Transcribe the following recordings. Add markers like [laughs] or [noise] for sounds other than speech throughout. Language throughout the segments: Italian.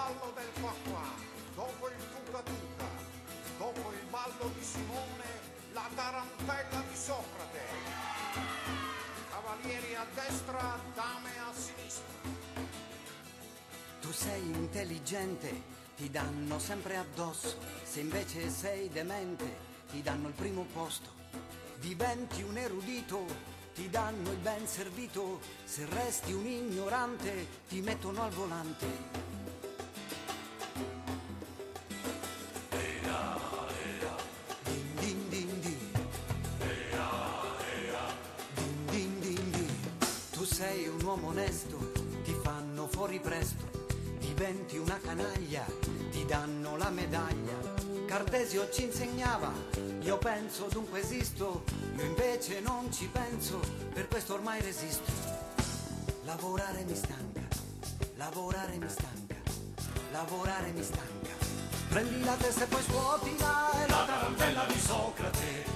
ballo del qua qua, dopo il tuca tuca, dopo il ballo di Simone, la tarantella di Socrate. Cavalieri a destra, dame a sinistra. Tu sei intelligente, ti danno sempre addosso. Se invece sei demente, ti danno il primo posto. Diventi un erudito, ti danno il ben servito. Se resti un ignorante, ti mettono al volante. Onesto, ti fanno fuori presto, diventi una canaglia, ti danno la medaglia. Cartesio ci insegnava, io penso dunque esisto, io invece non ci penso, per questo ormai resisto. Lavorare mi stanca, lavorare mi stanca, lavorare mi stanca. Prendi la testa e poi scuotila, è la tarantella di Socrate.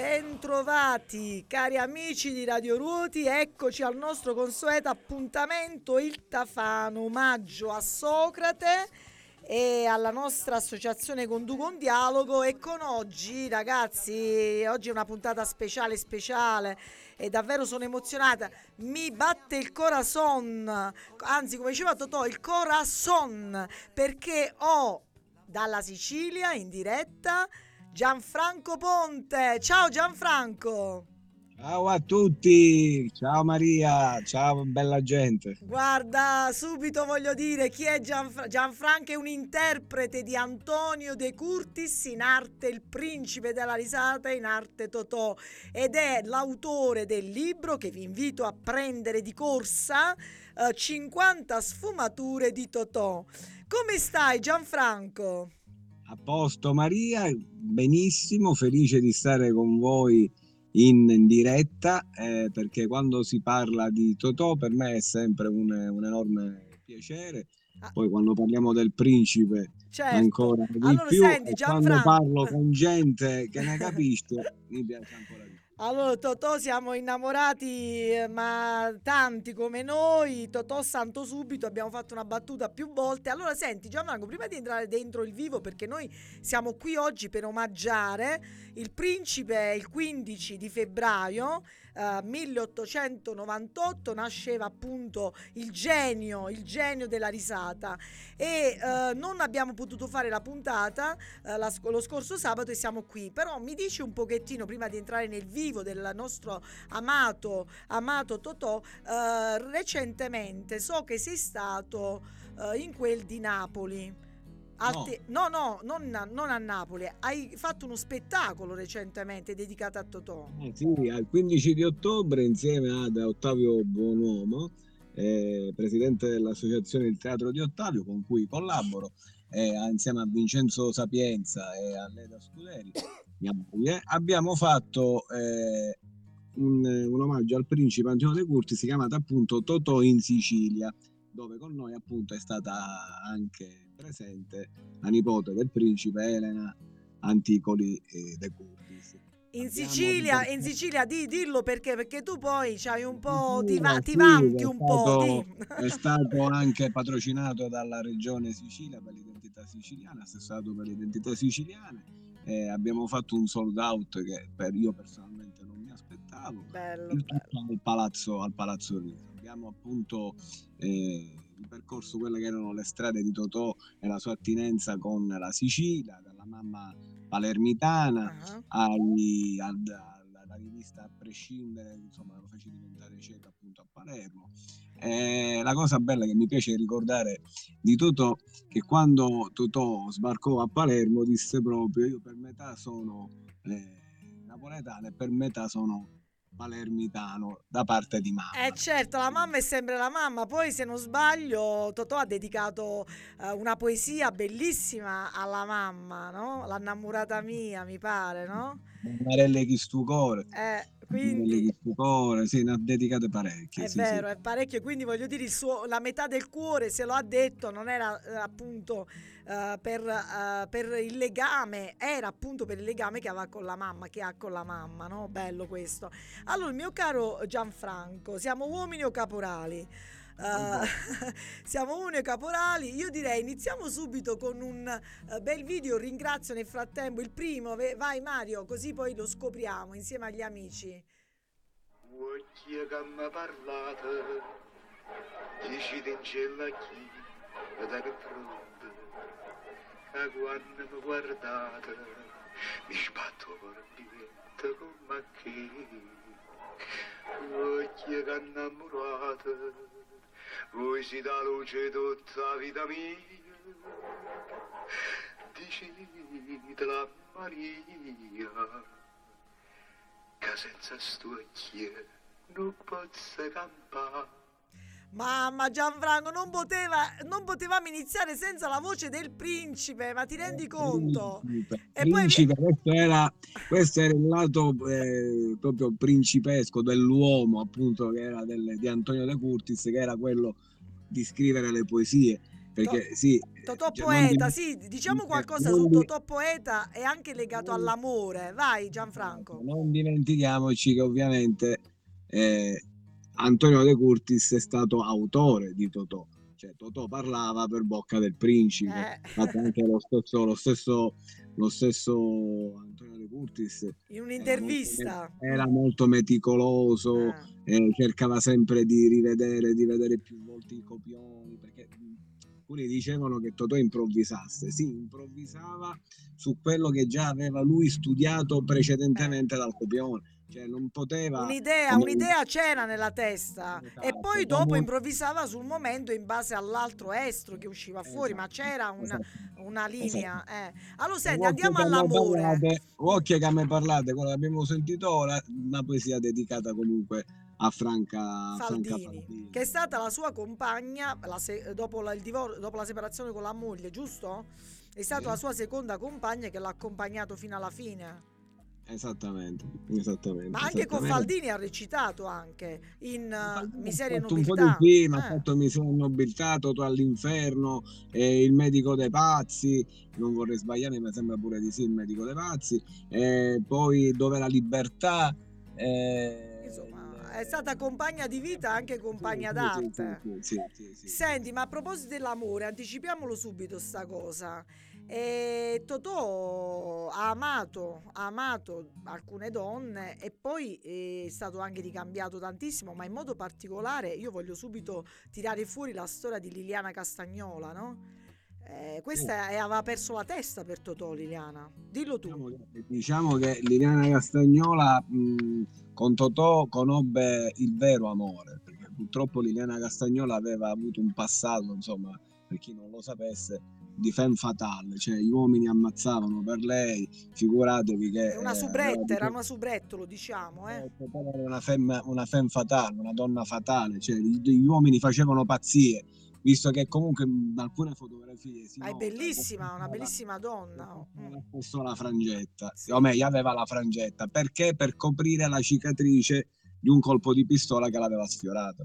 Bentrovati cari amici di Radio Ruoti, eccoci al nostro consueto appuntamento Il Tafano, omaggio a Socrate e alla nostra associazione Conduco un Dialogo e con oggi ragazzi, oggi è una puntata speciale speciale e davvero sono emozionata, mi batte il corazon, anzi come diceva Totò, il corazon perché ho dalla Sicilia in diretta Gianfranco Ponte. Ciao Gianfranco. Ciao a tutti, ciao Maria, ciao bella gente. Guarda, subito voglio dire chi è Gianfra- Gianfranco è un interprete di Antonio De Curtis in arte Il principe della risata in arte Totò ed è l'autore del libro che vi invito a prendere di corsa eh, 50 sfumature di Totò. Come stai Gianfranco? A posto Maria, benissimo, felice di stare con voi in, in diretta eh, perché quando si parla di Totò per me è sempre un, un enorme piacere. Ah. Poi quando parliamo del principe Certo. ancora di Allora, più senti, quando parlo con gente che ne [laughs] capisce mi piace ancora più. Allora, Totò siamo innamorati, eh, ma tanti come noi. Totò santo subito, abbiamo fatto una battuta più volte. Allora, senti, Gianfranco, prima di entrare dentro il vivo, perché noi siamo qui oggi per omaggiare il principe il 15 di febbraio eh, 1898, nasceva appunto il genio, il genio della risata. E eh, non abbiamo potuto fare la puntata eh, la lo scorso sabato e siamo qui. Però mi dici un pochettino prima di entrare nel vivo del nostro amato, amato Totò, eh, recentemente so che sei stato eh, in quel di Napoli. Al No. te- no, no, non a, non a Napoli. Hai fatto uno spettacolo recentemente dedicato a Totò. Eh sì, al 15 di ottobre insieme ad Ottavio Buonuomo, eh, presidente dell'associazione Il Teatro di Ottavio, con cui collaboro, eh, insieme a Vincenzo Sapienza e a Leda Scuderi, mia moglie, abbiamo fatto eh, un, un omaggio al principe Antonio De Curtis chiamato appunto Totò in Sicilia, dove con noi appunto è stata anche presente la nipote del principe Elena Anticoli eh, De Curtis. In Sicilia, in Sicilia, di, dillo perché, perché tu poi c'hai un po', ti, va- ti vanti è un po'. stato-. È stato [laughs] anche patrocinato dalla regione Sicilia per l'identità siciliana, assessato per l'identità siciliana. Eh, abbiamo fatto un sold out che per io personalmente non mi aspettavo. Bello, bello. al palazzo, al palazzo Riso. Abbiamo appunto eh, percorso quelle che erano le strade di Totò e la sua attinenza con la Sicilia, dalla mamma palermitana al- alla, rivista a prescindere, insomma, lo fece diventare cieca appunto a Palermo. Eh, la cosa bella che mi piace ricordare di Totò che quando Totò sbarcò a Palermo disse proprio io per metà sono eh, napoletano e per metà sono palermitano da parte di mamma. Eh certo, la mamma è sempre la mamma, poi se non sbaglio Totò ha dedicato eh, una poesia bellissima alla mamma, no? La innamorata mia, mi pare, no? Marelle chi stu cuore. Eh, quindi stu cuore, sì, ne ha dedicate parecchie. è sì, vero, sì. è parecchio. Quindi voglio dire, il suo- la metà del cuore se lo ha detto, non era eh, appunto eh, per, eh, per il legame, era appunto per il legame che aveva con la mamma, che ha con la mamma, no? Bello questo. Allora, mio caro Gianfranco, siamo uomini o caporali? Eh, [laughs] siamo uomini o caporali. Io direi iniziamo subito con un eh, bel video. Ringrazio nel frattempo il primo. Vai Mario, così poi lo scopriamo insieme agli amici. Occhia che mi parlate, dici in cielo a chi da che fronte, e quando mi guardate, mi sbatto per diventa come che, occhia che innamorate, voi siete la luce tutta vita mia, dicite la Maria che senza stucchie non posso campare. Mamma Gianfranco, non, poteva, non potevamo iniziare senza la voce del principe, ma ti rendi conto? Principe, E poi- Principe, questo, era, questo era il lato eh, proprio principesco dell'uomo, appunto, che era del- di Antonio De Curtis, che era quello di scrivere le poesie. Perché sì, Totò cioè, non poeta, di- sì, diciamo qualcosa non su Totò poeta è anche legato all'amore. Vai Gianfranco. Non dimentichiamoci che ovviamente eh, Antonio De Curtis è stato autore di Totò, cioè Totò parlava per bocca del principe. Eh, anche lo stesso, lo stesso, lo stesso Antonio De Curtis. In un'intervista. era molto meticoloso, Ah, eh, cercava sempre di rivedere, di vedere più volte i copioni, perché alcuni dicevano che Totò improvvisasse, sì, improvvisava su quello che già aveva lui studiato precedentemente dal copione, cioè non poteva... Un'idea, come- un'idea c'era nella testa e Esatto, poi dopo come- improvvisava sul momento in base all'altro estro che usciva fuori, ma Esatto, c'era una, esatto. una linea. eh. Allora E senti, andiamo all'amore. parlate- Occhio che me parlate, quello che abbiamo sentito ora, una poesia dedicata comunque a Franca, Franca Faldini, Faldini. che è stata la sua compagna la se- dopo, la, il divor- dopo la separazione con la moglie, giusto? È stata Sì. la sua seconda compagna che l'ha accompagnato fino alla fine. Esattamente, esattamente. Ma anche con esattamente. Faldini ha recitato anche in uh, Miseria e fatto un po' Nobiltà. di film, ha Eh, fatto Miseria e Nobiltà, Toto all'inferno, eh, Il medico dei pazzi, non vorrei sbagliare, mi sembra pure di sì, Il medico dei pazzi, eh, poi Dove la libertà. eh, Insomma, è stata compagna di vita, anche compagna d'arte. sì, sì, sì. Senti, ma a proposito dell'amore, anticipiamolo subito sta cosa. Eh, Totò ha amato, ha amato alcune donne e poi eh, è stato anche ricambiato tantissimo, ma in modo particolare io voglio subito tirare fuori la storia di Liliana Castagnola, no? Eh, questa è- aveva perso la testa per Totò, Liliana. Dillo tu. Diciamo che, diciamo che Liliana Castagnola mh, con Totò conobbe il vero amore, perché purtroppo Liliana Castagnola aveva avuto un passato, insomma, per chi non lo sapesse, di femme fatale, cioè gli uomini ammazzavano per lei, figuratevi che... Una eh, subretta, era una subretto, lo diciamo, eh. eh, era una femme, una femme fatale, una donna fatale, cioè gli, gli uomini facevano pazzie, visto che comunque in alcune fotografie si Ma è bellissima, una bellissima donna. oh. Mm. spesso la frangetta, Sì. o meglio aveva la frangetta, perché? Per coprire la cicatrice di un colpo di pistola che l'aveva sfiorata.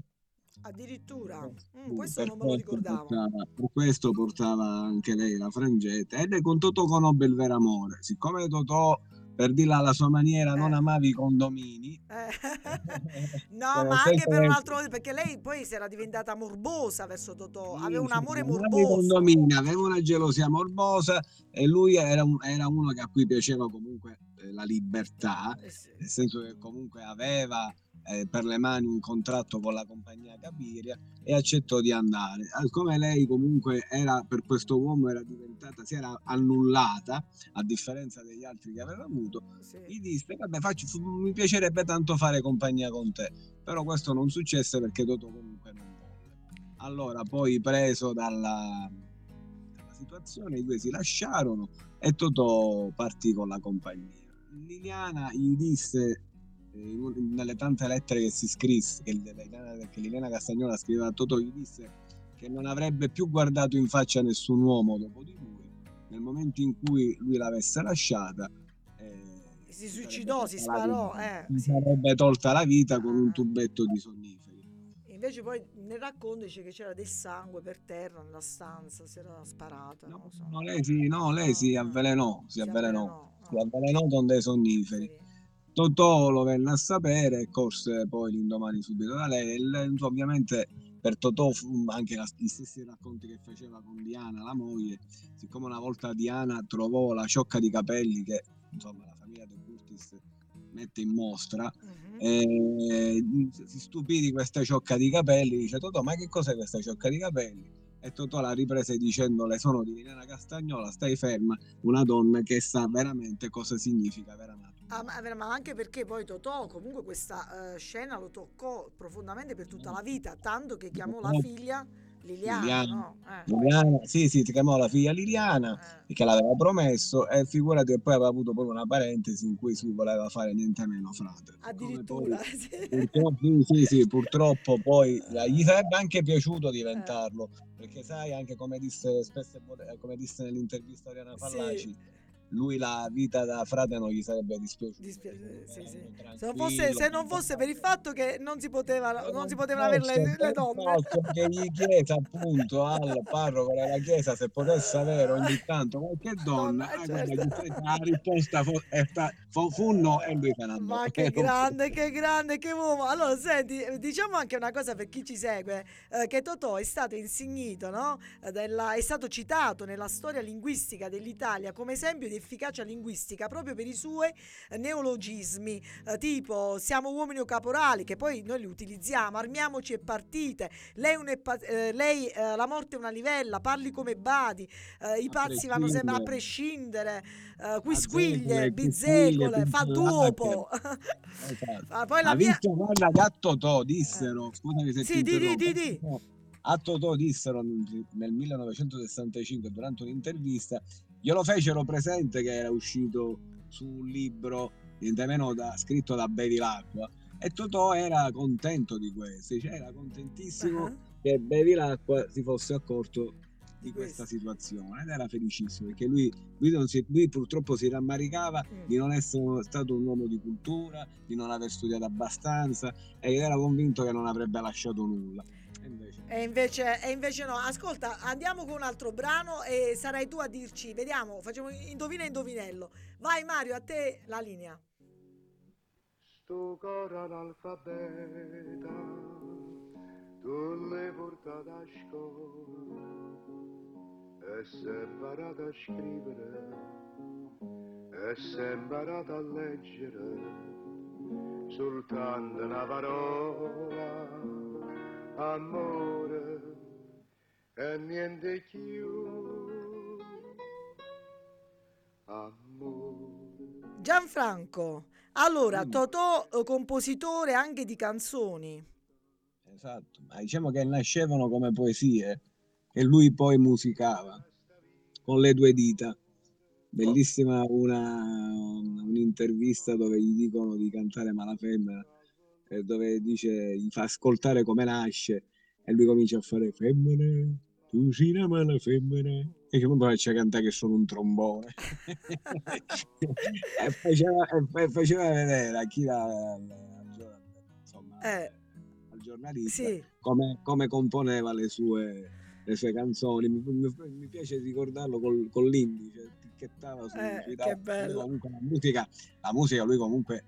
Addirittura, Mm, Per questo non me lo ricordavo. portava- per questo portava anche lei la frangetta ed è con Totò conobbe il vero amore. Siccome Totò, per dirla alla sua maniera, non Eh. amava i condomini, Eh, [laughs] no, Cioè, ma anche per un altro motivo, perché lei poi si era diventata morbosa verso Totò, Sì, aveva un sì, amore non i morboso. condomini, aveva una gelosia morbosa e lui era, un- era uno che a cui piaceva comunque eh, la libertà Eh sì. nel senso che comunque aveva eh, per le mani un contratto con la compagnia Cabiria e accettò di andare. Come lei comunque era per questo uomo era diventata, si era annullata, a differenza degli altri che aveva avuto, Sì. gli disse vabbè faccio, mi piacerebbe tanto fare compagnia con te, però questo non successe perché Totò comunque non volle. Allora poi preso dalla, dalla situazione i due si lasciarono e Totò partì con la compagnia. Liliana gli disse nelle tante lettere che si scrisse, che che Liliana Castagnola scriveva a Totò, gli disse che non avrebbe più guardato in faccia nessun uomo dopo di lui. Nel momento in cui lui l'avesse lasciata, eh, si suicidò, si sparò, eh, si sarebbe tolta la vita con un Ah. tubetto di sonniferi. Invece poi nel racconto dice che c'era del sangue per terra nella stanza, si era sparata, No, lo so. no, lei si, no, lei si avvelenò, si si avvelenò, avvelenò, si avvelenò con dei sonniferi. Sì. Totò lo venne a sapere e corse poi l'indomani subito da lei. E ovviamente per Totò fu anche la- gli stessi racconti che faceva con Diana, la moglie, siccome una volta Diana trovò la ciocca di capelli che insomma la famiglia De Curtis mette in mostra, e si stupì di questa ciocca di capelli, dice Totò ma che cos'è questa ciocca di capelli? E Totò la riprese dicendole sono di Liliana Castagnola, stai ferma, una donna che sa veramente cosa significa vera natura. Ah, ma, ma anche perché poi Totò comunque questa eh, scena lo toccò profondamente per tutta la vita, tanto che chiamò la figlia Liliana, Liliana. no? Eh, Liliana, sì, sì, si chiamò la figlia Liliana eh. che l'aveva promesso e figurati che poi aveva avuto poi una parentesi in cui si voleva fare niente meno frate. Poi- Addirittura, sì. Purtroppo, sì, sì, purtroppo poi [laughs] eh, gli sarebbe anche piaciuto diventarlo, perché sai anche come disse spesso eh, come disse nell'intervista a Ariana Fallaci, Sì. Lui la vita da frate non gli sarebbe dispiaciuta. Dispia- perché sì, sì. Se non, fosse, se non fosse per il fatto che non si, poteva, non si potevano avere le, le donne. Che gli chiese appunto al parroco della chiesa se potesse avere ogni tanto qualche [laughs] donna, Donna, eh, ah, guarda, certo. la risposta fu, è sta- fu, fu no e lui se ne andò. Ma che [laughs] grande, che grande, che uomo. Allora, senti, eh, diciamo anche una cosa per chi ci segue, eh, che Totò è stato insignito, no? Della- è stato citato nella storia linguistica dell'Italia come esempio di efficacia linguistica proprio per i suoi neologismi, eh, tipo siamo uomini o caporali, che poi noi li utilizziamo, armiamoci e partite, lei, pa- eh, lei, eh, la morte è una livella, parli come badi, eh, i pazzi vanno sempre a prescindere. eh, quisquiglie, bizzecole, fa duopo. [laughs] Esatto. Ah, poi la Ha mia... visto guarda che a Totò dissero, scusami se Sì, ti di, di, di, di. a Totò dissero nel 1965 durante un'intervista, glielo fecero presente che era uscito su un libro niente meno da, scritto da Bevilacqua e Totò era contento di questo, cioè era contentissimo Ah, che Bevilacqua si fosse accorto di questa situazione ed era felicissimo perché lui, lui, non si- lui purtroppo si rammaricava Mm. di non essere stato un uomo di cultura, di non aver studiato abbastanza e era convinto che non avrebbe lasciato nulla. E invece, E invece, e invece no, ascolta, andiamo con un altro brano e sarai tu a dirci, vediamo, facciamo indovina indovinello. Vai Mario, a te la linea. Sto coro analfabeta, tu l'hai portato a scuola e sei imparato a scrivere e sei imparato a leggere soltanto una parola, amore e niente più. Amore. Gianfranco, allora Mm. Totò, eh, compositore anche di canzoni. esatto, ma diciamo che nascevano come poesie che lui poi musicava con le due dita. Bellissima una, un'intervista dove gli dicono di cantare Malafemmina, dove dice, gli fa ascoltare come nasce e lui comincia a fare femmine, tu sei una malafemmina e che poi faccia cantare che sono un trombone [laughs] e, faceva, e faceva vedere a chi la, la- insomma, Eh, al giornalista sì, come, come componeva le sue, le sue canzoni. Mi, mi- mi piace ricordarlo col, con l'indice, ticchettava su, Eh, che bello. Comunque la musica, la musica lui comunque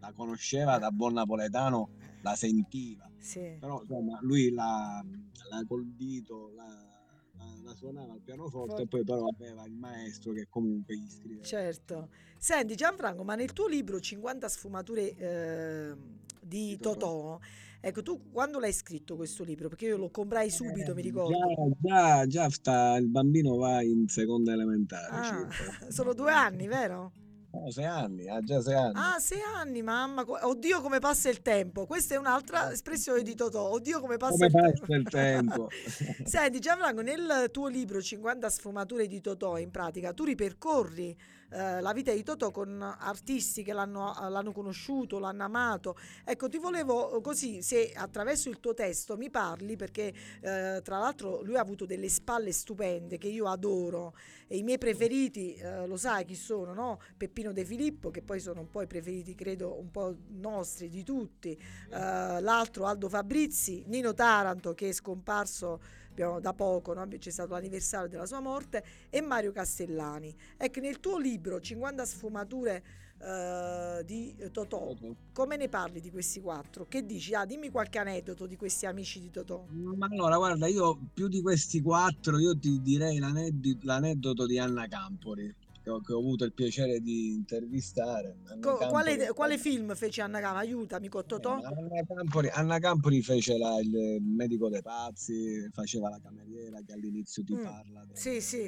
la conosceva da buon napoletano, la sentiva, sì. però insomma lui la, la col dito la, la- la suonava al pianoforte Forte. e poi però aveva il maestro che comunque gli scriveva. Certo. Senti Gianfranco, ma nel tuo libro 50 sfumature eh, di Di Totò. Totò, ecco tu quando l'hai scritto questo libro? Perché io lo comprai subito, mi Eh, ricordo. Già, già, già sta, il bambino va in seconda elementare. Ah, [laughs] sono due anni, vero? No, sei anni, ha già sei anni. Ah, sei anni, mamma. Oddio, come passa il tempo. Questa è un'altra espressione di Totò. Oddio, come passa Come il passa tempo. il tempo. [laughs] Senti, Gianfranco, nel tuo libro 50 sfumature di Totò, in pratica, tu ripercorri eh, la vita di Totò con artisti che l'hanno, l'hanno conosciuto, l'hanno amato. Ecco, ti volevo eh, così, se attraverso il tuo testo mi parli, perché eh, tra l'altro lui ha avuto delle spalle stupende che io adoro e i miei preferiti, eh, lo sai chi sono, no? Peppino De Filippo, che poi sono un po' i preferiti, credo, un po' nostri di tutti, eh, l'altro Aldo Fabrizi, Nino Taranto che è scomparso abbiamo da poco, no? c'è stato l'anniversario della sua morte, e Mario Castellani. Ecco, nel tuo libro 50 sfumature eh, di Totò, come ne parli di questi quattro? Che dici? Ah, dimmi qualche aneddoto di questi amici di Totò. Ma allora, guarda, io più di questi quattro, io ti direi l'aneddoto, l'aneddoto di Anna Campori, che ho, che ho avuto il piacere di intervistare. Co- quale, quale film fece Anna Cama? Aiutami con Totò. Eh, Anna Campori, Anna Campori fece la- il medico dei pazzi, faceva la cameriera che all'inizio ti Mm, parla del- sì, sì.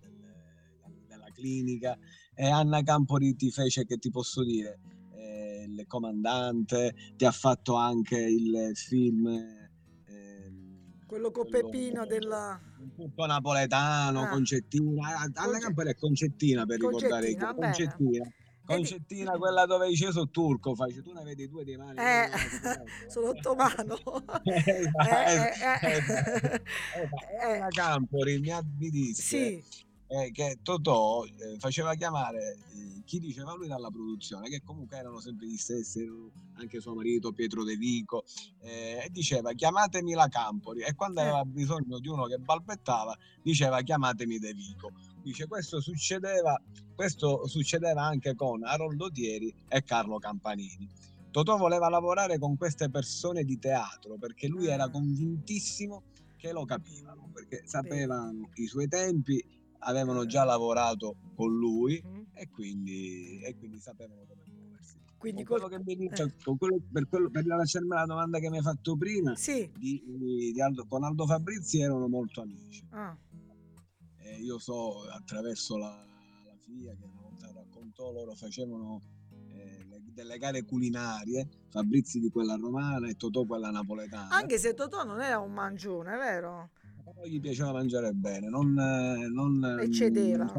del- della clinica e Anna Campori ti fece, che ti posso dire, eh, il comandante, ti ha fatto anche il film... ehm, Quello con quello- Peppino della... tutto napoletano, Ah. Concettina. Conce- Campari è Concettina per ricordare Concettina, che bene. Concettina. Concettina, quella dove dice su turco, fai, tu ne vedi due di mani. Eh, [laughs] sono ottomano. [laughs] Eh, Eh, eh, eh, eh. Anna Campori mi, ha- mi disse Sì, eh, che Totò eh, faceva chiamare eh, chi diceva lui dalla produzione, che comunque erano sempre gli stessi, anche suo marito Pietro De Vico, eh, e diceva chiamatemi la Campori e quando Eh. aveva bisogno di uno che balbettava diceva chiamatemi De Vico. Dice questo succedeva, questo succedeva anche con Aroldo Thieri e Carlo Campanini. Totò voleva lavorare con queste persone di teatro perché lui era Ah. convintissimo che lo capivano, perché sapevano i suoi tempi, avevano già lavorato con lui Mhm. e quindi, e quindi sapevano come muoversi. quindi Con quello mi dice, con quello- per, quello, per lasciarmi la domanda che mi hai fatto prima, Sì. di, di Aldo- con Aldo Fabrizi erano molto amici. Ah, io so attraverso la, la FIA che una volta raccontò, loro facevano eh, le- delle gare culinarie, Fabrizi di quella romana e Totò quella napoletana. Anche se Totò non era un mangione, vero? Però gli piaceva mangiare bene, non, non Eccedeva.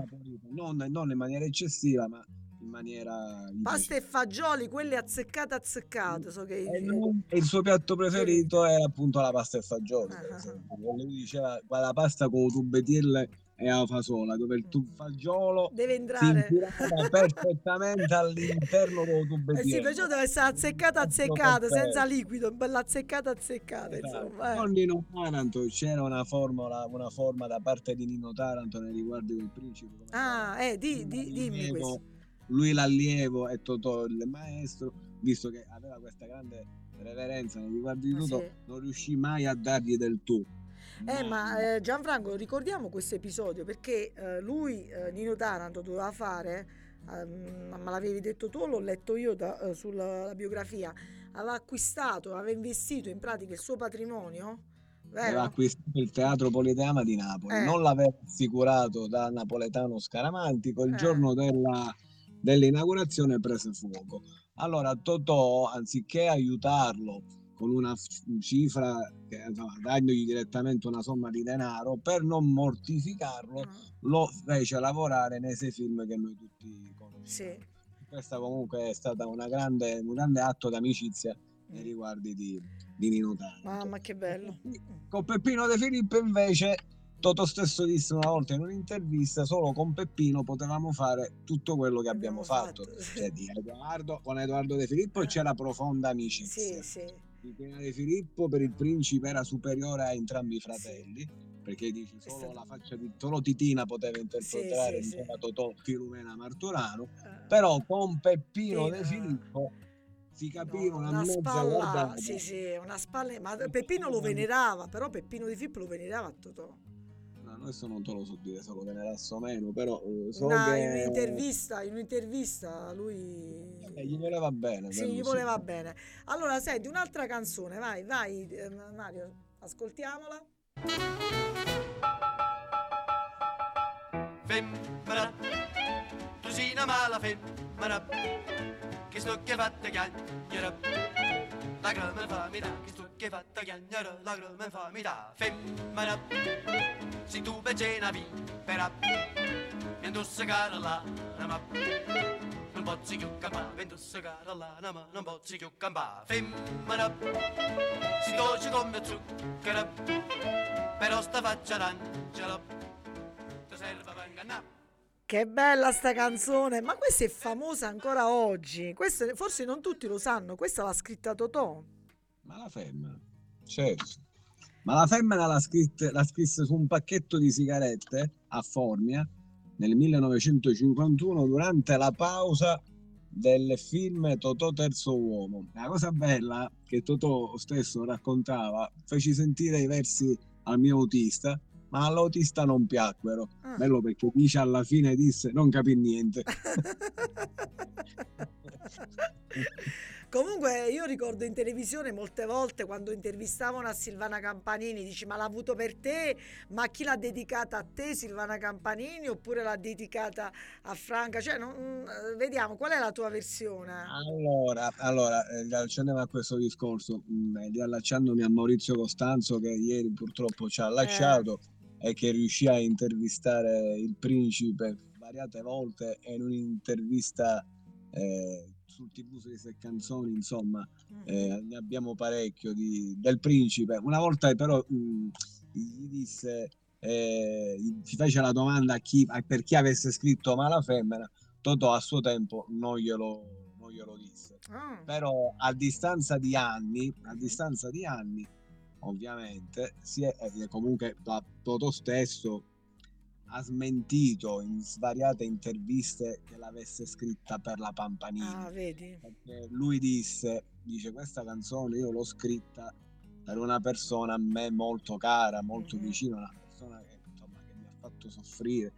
non, non in maniera eccessiva, ma in maniera Pasta e fagioli, quelle azzeccate azzeccate, so che... E non- il suo piatto preferito era appunto la pasta e fagioli. esempio. Lui diceva quella pasta con tubetille e la fasola, dove il tu- fagiolo Deve entrare... perfettamente all'interno del Eh tubettiere. sì, perciò deve essere azzeccata azzeccata, perfetto. senza liquido, bella azzeccata azzeccata, Esatto. insomma. eh. Con Nino Taranto c'era una formula, una forma da parte di Nino Taranto nei riguardi del principe. Ah, eh, di, di- dimmi questo. Lui l'allievo e Totò il maestro, visto che aveva questa grande reverenza nei riguardi di Ah, Totò, sì. non riuscì mai a dargli del tu. Eh, ma eh, Gianfranco, ricordiamo questo episodio perché eh, lui, eh, Nino Taranto, doveva fare, ehm, ma l'avevi detto tu, l'ho letto io da- eh, sulla la biografia, aveva acquistato, aveva investito in pratica il suo patrimonio, aveva vero? acquistato il teatro Politeama di Napoli, Eh. non l'aveva assicurato da napoletano scaramantico, il giorno della- dell'inaugurazione prese fuoco. Allora Totò, anziché aiutarlo con una cifra, che, insomma, dandogli direttamente una somma di denaro, per non mortificarlo, Ah, lo fece lavorare nei sei film che noi tutti conosciamo. sì. Questa comunque è stata una grande, un grande atto d'amicizia nei riguardi di, di Nino Taranto. Mamma che bello. Con Peppino De Filippo invece Toto stesso disse una volta in un'intervista solo con Peppino potevamo fare tutto quello che abbiamo, Abbiamo fatto, fatto. Cioè, di Edoardo, con Edoardo De Filippo Eh. c'era profonda amicizia Sì, sì. Di De Filippo per il principe era superiore a entrambi i fratelli perché dici solo stato- la faccia di solo Titina poteva interpretare sì, sì. a Totò Filumena Marturano Eh, però con Peppino Sì, De eh. Filippo si no, capiva una, una mezza spalla, guardata sì, sì, una spalla, ma Peppino lo venerava, però Peppino di Filippo lo venerava a Totò. No, questo non te lo so dire se lo venerasse o meno, però eh, so Una- che in un'intervista, in un'intervista lui eh, gli voleva bene. sì, gli voleva bene. Allora, senti, un'altra canzone, vai, vai eh, Mario, ascoltiamola. Femmina, tu sei una mala femmina, che sto che fatta chiagnere, la fa mi dà, che sto che fatta chiagnere, la grama fa mi dà, femmina, se tu becce una vipera, mi indossa cara la nama, non pozzi più indossa cara la nama, non pozzi più campà, femmina, si dolce come zucchero, però sta faccia d'angelo, ti serve per ingannare. Che bella sta canzone, ma questa è famosa ancora oggi. Questa, forse non tutti lo sanno, questa l'ha scritta Totò. Ma la femmina, certo. Ma la femmina l'ha, scritta, l'ha scritta su un pacchetto di sigarette a Formia nel 1951 durante la pausa del film Totò Terzo Uomo. La cosa bella che Totò stesso raccontava, feci sentire i versi al mio autista, ma all'autista non piacquero. Ah. Bello perché dice alla fine disse non capì niente. [laughs] Comunque io ricordo in televisione molte volte quando intervistavano a Silvana Campanini, dici ma l'ha avuto per te, ma chi l'ha dedicata a te Silvana Campanini oppure l'ha dedicata a Franca? Cioè, non- mm, vediamo qual è la tua versione. Allora, allora eh, riallacciandomi a questo discorso, mh, eh, riallacciandomi a Maurizio Costanzo che ieri purtroppo ci ha lasciato e che riuscì a intervistare il principe svariate volte e in un'intervista eh, sul TV Serie Canzoni, insomma, Mm. eh, ne abbiamo parecchio di- del principe. Una volta però mh, gli disse, eh, si fece la domanda a chi, a- per chi avesse scritto Mala Femmina, Totò a suo tempo non glielo, non glielo disse. Ah. Però a distanza di anni, a distanza di anni, ovviamente, si è, e comunque da Totò stesso ha smentito in svariate interviste che l'avesse scritta per la Pampanini Ah, vedi? perché lui disse, dice questa canzone io l'ho scritta per una persona a me molto cara, molto Mhm. vicina, una persona che, insomma, che mi ha fatto soffrire,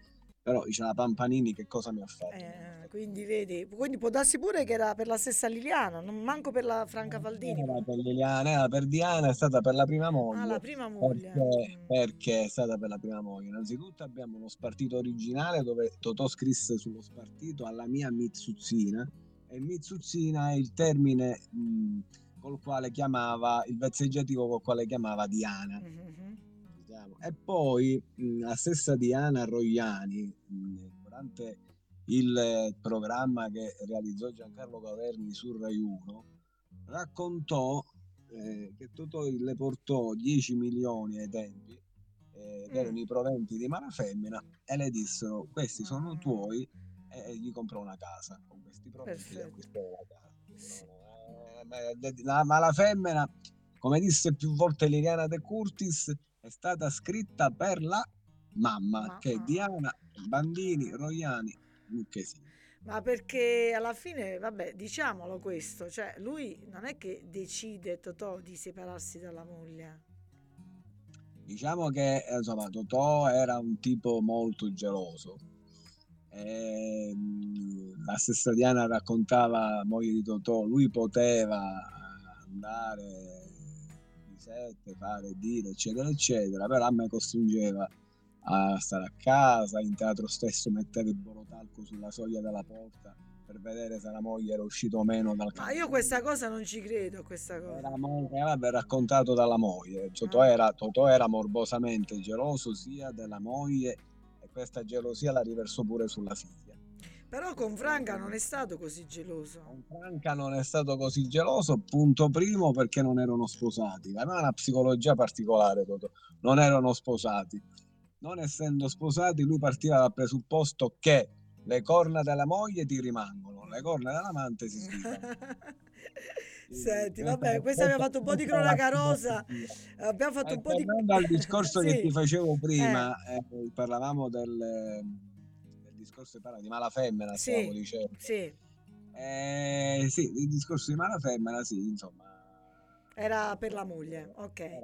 però dice la Pampanini che cosa mi ha fatto? Eh, quindi vedi, quindi può darsi pure che era per la stessa Liliana, non manco per la Franca Faldini. Era per Liliana, era per Diana, è stata per la prima moglie. Ah, la prima moglie. Perché, Mm. perché è stata per la prima moglie? Innanzitutto abbiamo uno spartito originale dove Totò scrisse sullo spartito alla mia Mitsuzzina e Mitsuzzina è il termine mh, col quale chiamava, il vezzeggiativo col quale chiamava Diana. Mhm. Diciamo. E poi mh, la stessa Diana Rogliani, mh, durante il eh, programma che realizzò Giancarlo Caverni su Rai 1, raccontò eh, che Totò le portò 10 milioni ai tempi, eh, Mm. erano i proventi di Malafemmina, e le dissero questi sono tuoi e gli comprò una casa. Con questi proventi acquistò una casa. Eh, ma- La Malafemmina, come disse più volte Liliana De Curtis, è stata scritta per la mamma, Ma- che è. Diana Bandini Roiani Lucchesini. Ma perché alla fine, vabbè, diciamolo questo, cioè lui non è che decide Totò di separarsi dalla moglie. Diciamo che insomma, Totò era un tipo molto geloso. Ehm, la stessa Diana raccontava, moglie di Totò, lui poteva andare di sette, fare, dire, eccetera, eccetera, però a me costringeva a stare a casa, in teatro stesso metteva il borotalco sulla soglia della porta per vedere se la moglie era uscita o meno dal Ma io questa cosa non ci credo, questa cosa. era mo- eh, raccontato dalla moglie. Totò Ah. era, Totò era morbosamente geloso sia della moglie e questa gelosia la riversò pure sulla figlia. Però con Franca non è stato così geloso. Con Franca non è stato così geloso, punto primo perché non erano sposati. Aveva una psicologia particolare, Totò. Non erano sposati. Non essendo sposati, lui partiva dal presupposto che le corna della moglie ti rimangono, le corna dell'amante si schifano. [laughs] Senti, vabbè, questa abbiamo fatto un po' di cronaca rosa, abbiamo fatto un po' di... Tornando al discorso che [laughs] Sì. ti facevo prima, eh, parlavamo del, del discorso parla di mala femmina, Sì. stavo dicendo. Sì, Eh, sì, il discorso di mala femmina, sì, insomma. era per la moglie, ok.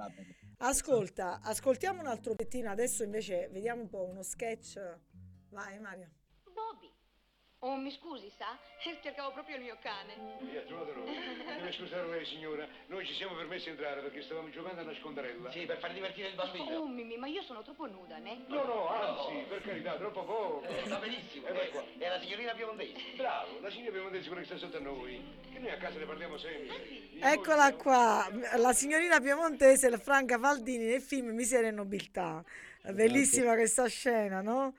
Ascolta, ascoltiamo un altro pettino, adesso invece vediamo un po' uno sketch. Vai Mario. Oh, mi scusi, sa? Cercavo proprio il mio cane. Vi ha trovato noi. Deve scusare lei, signora. Noi ci siamo permessi di entrare perché stavamo giocando a nasconderella. Sì, per far divertire il Oh, bambino. Mimì, ma io sono troppo nuda, né? No, no, anzi, per carità, troppo poco. Eh, va benissimo. Eh, vai qua. È la signorina piemontese. Bravo, la signora Piemontese quella che sta sotto a noi. Che noi a casa ne parliamo sempre. Eccola qua, la signorina piemontese, la Franca Faldini nel film Miseria e Nobiltà. Bellissima questa scena, no?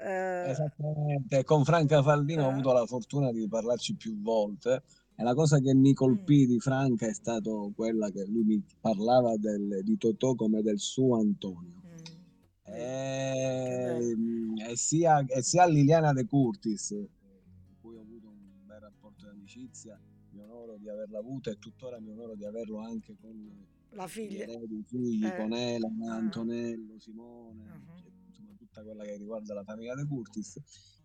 Eh, Esattamente, con Franca Faldino ho Eh. avuto la fortuna di parlarci più volte e la cosa che mi colpì Mm. di Franca è stato quella che lui mi parlava del- di Totò come del suo Antonio. mm, e, e sia, e sia Liliana De Curtis, eh, con cui ho avuto un bel rapporto di amicizia, mi onoro di averla avuta e tuttora mi onoro di averlo anche con La figlia. i figli, Eh. con Elena, Ah. Antonello, Simone, Mhm. Tutta quella che riguarda la famiglia De Curtis.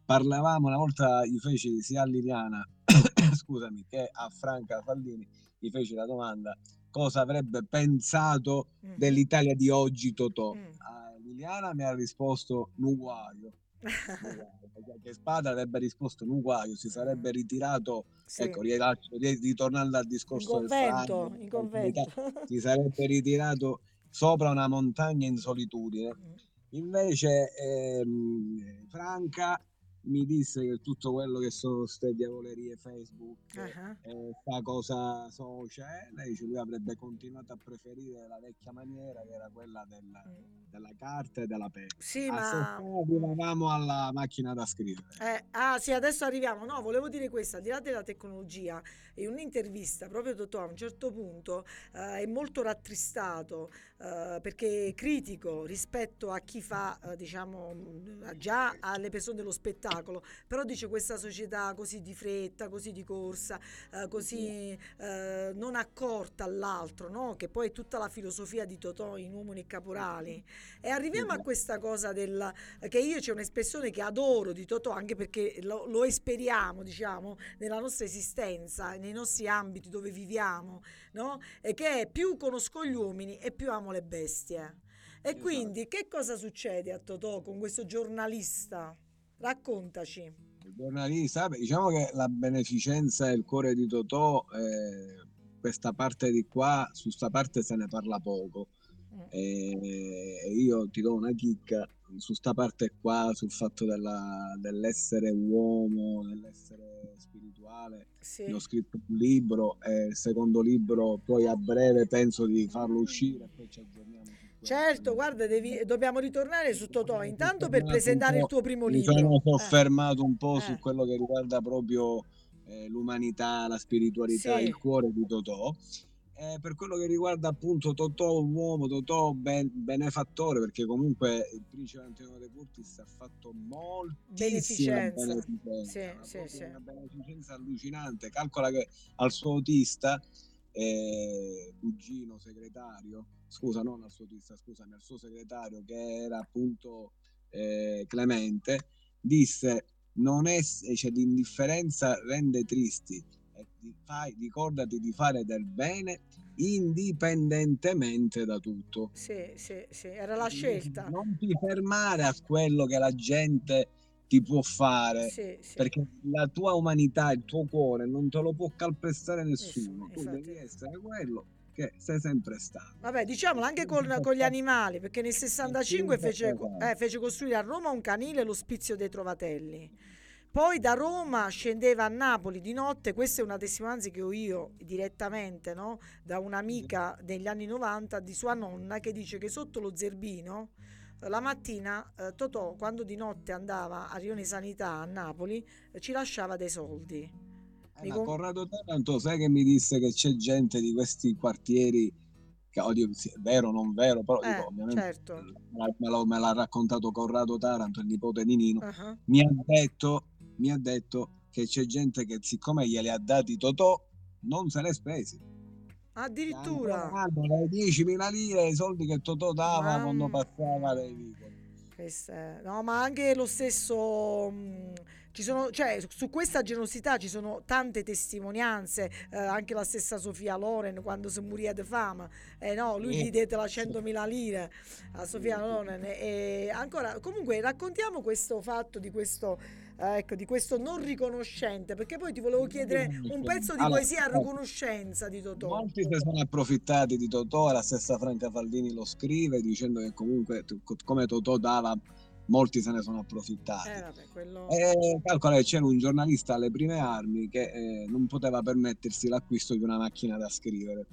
Parlavamo una volta, gli feci sia a Liliana, [coughs] scusami, che a Franca Fallini, gli feci la domanda cosa avrebbe pensato Mm. dell'Italia di oggi Totò. Mm. A Liliana mi ha risposto Nuguaio. [laughs] Che Spada avrebbe risposto Nuguaio, si sarebbe ritirato, Sì. ecco, ritornando al in discorso del convento, Franco, in della comunità, convento. si sarebbe ritirato sopra una montagna in solitudine. Invece ehm, Franca mi disse che tutto quello che sono queste diavolerie Facebook, Ah, eh, sta cosa social, lei dice lui avrebbe continuato a preferire la vecchia maniera che era quella del- della carta e della penna. Sì, A ma... Arrivavamo alla macchina da scrivere. Eh, ah sì, adesso arriviamo. No, volevo dire questo, al di là della tecnologia, in un'intervista proprio Totò a un certo punto eh, è molto rattristato eh, perché è critico rispetto a chi fa, eh, diciamo, mh, già alle persone dello spettacolo, però dice questa società così di fretta, così di corsa, eh, così eh, non accorta all'altro, no? che poi è tutta la filosofia di Totò in Uomini e Caporali. E arriviamo a questa cosa del che io c'è un'espressione che adoro di Totò anche perché lo, lo esperiamo diciamo nella nostra esistenza nei nostri ambiti dove viviamo no? e che è più conosco gli uomini e più amo le bestie e Esatto. quindi che cosa succede a Totò con questo giornalista raccontaci giornalista, beh, diciamo che la beneficenza e il cuore di Totò, eh, questa parte di qua, su sta parte se ne parla poco. Mm. E io ti do una chicca su sta parte qua, sul fatto della- dell'essere uomo, dell'essere spirituale. sì. Ne ho scritto un libro e il secondo libro poi a breve penso di farlo uscire e poi ci aggiorniamo. Certo guarda devi- dobbiamo ritornare su Totò Mi intanto per presentare un il tuo primo mi libro sono Eh. soffermato un po' su Eh. quello che riguarda proprio eh, l'umanità, la spiritualità, Sì. il cuore di Totò. Eh, per quello che riguarda appunto Totò, uomo, Totò ben- benefattore, perché comunque il principe Antonio De Curtis ha fatto moltissima Beneficenza. beneficenza, Sì, sì. una beneficenza allucinante. Calcola che al suo autista, eh, cugino segretario, scusa, non al suo autista, scusami, al suo segretario che era appunto eh, Clemente, disse non è, cioè, l'indifferenza rende tristi, fai- ricordati di fare del bene indipendentemente da tutto. sì sì sì era la scelta Non ti fermare a quello che la gente ti può fare, sì, sì. perché la tua umanità, il tuo cuore non te lo può calpestare Nessuno, nessuno. tu devi essere quello che sei sempre stato. Vabbè, diciamolo anche con, con gli animali, perché nel 65 fece, eh, fece costruire a Roma un canile l'ospizio dei Trovatelli. Poi da Roma scendeva a Napoli di notte, questa è una testimonianza che ho io direttamente, no? da un'amica degli anni 90 di sua nonna che dice che sotto lo zerbino la mattina eh, Totò quando di notte andava a Rione Sanità a Napoli eh, ci lasciava dei soldi. Eh, con- Corrado Taranto, sai che mi disse che c'è gente di questi quartieri, che oddio, sì, è vero o non vero, però Eh, dico, ovviamente certo. me, lo- me l'ha raccontato Corrado Taranto, il nipote di Nino, Ah, mi ha detto, mi ha detto che c'è gente che siccome glieli ha dati Totò, non se l'è spesi. Addirittura. Hanno le 10.000 lire, i soldi che Totò dava quando Mamma. passava dai vicoli. Questa No, ma anche lo stesso. mh, ci sono, cioè, su questa generosità ci sono tante testimonianze, eh, anche la stessa Sofia Loren quando si morì di fama, eh, no, lui gli dette la 100.000 lire a Sofia Loren. E ancora, comunque, raccontiamo questo fatto di questo, eh, ecco, di questo non riconoscente, perché poi ti volevo chiedere un pezzo di Allora, poesia a eh, riconoscenza di Totò. Molti si sono approfittati di Totò, la stessa Franca Faldini lo scrive dicendo che comunque come Totò dava, molti se ne sono approfittati. Eh, vabbè, quello... E calcola che c'era un giornalista alle prime armi che eh, non poteva permettersi l'acquisto di una macchina da scrivere.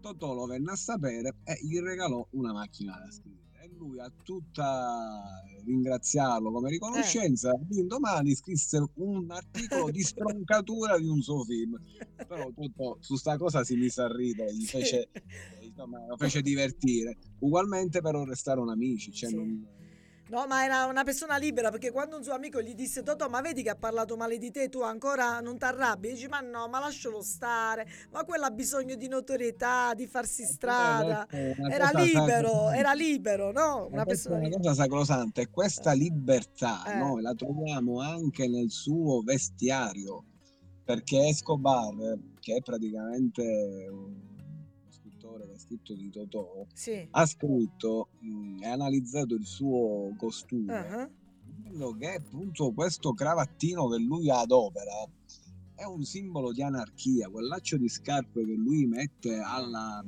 Totò lo venne a sapere e gli regalò una macchina da scrivere. Lui a tutta ringraziarlo come riconoscenza, l'indomani scrisse un articolo di [laughs] stroncatura di un suo film. Però Totò su sta cosa si mise a ridere, gli Sì. fece, insomma, lo fece divertire. Ugualmente però restarono amici, cioè Sì. non- No, ma era una persona libera perché quando un suo amico gli disse Totò, ma vedi che ha parlato male di te, tu ancora non ti arrabbi? Dici, ma no, ma lascialo stare, ma quello ha bisogno di notorietà, di farsi strada. È una Era libero, era libero, no? Una persona una libera. cosa sacrosanta e questa libertà Eh. noi la troviamo anche nel suo vestiario perché Escobar che è praticamente un scrittore che ha scritto di Totò Sì. ha scritto e analizzato il suo costume dicendo che appunto questo cravattino che lui adopera è un simbolo di anarchia quel laccio di scarpe che lui mette alla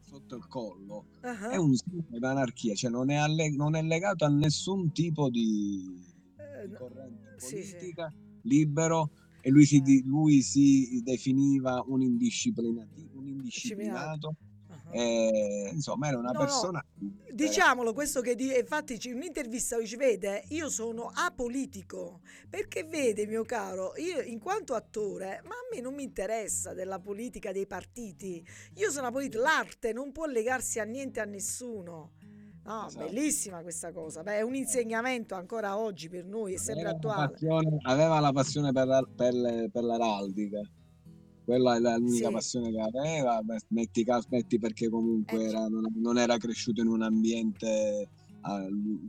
sotto il collo ah. è un simbolo di anarchia, cioè non è, alle- non è legato a nessun tipo di, Eh, di corrente sì, sì. politica, libero, e lui si, lui si definiva un, indisciplinati- un indisciplinato, Ah. e, insomma era una No, no, persona... libera. Diciamolo questo che di- infatti ci- in un'intervista dice vede io sono apolitico perché vede mio caro io in quanto attore ma a me non mi interessa della politica dei partiti io sono apolitico l'arte non può legarsi a niente a nessuno no Esatto. bellissima questa cosa Beh, è un insegnamento ancora oggi per noi è sempre attuale passione- aveva la passione per, la- per per l'araldica. Quella è l'unica Sì. passione che aveva. Metti, metti perché comunque Eh, era- non, non era cresciuto in un ambiente.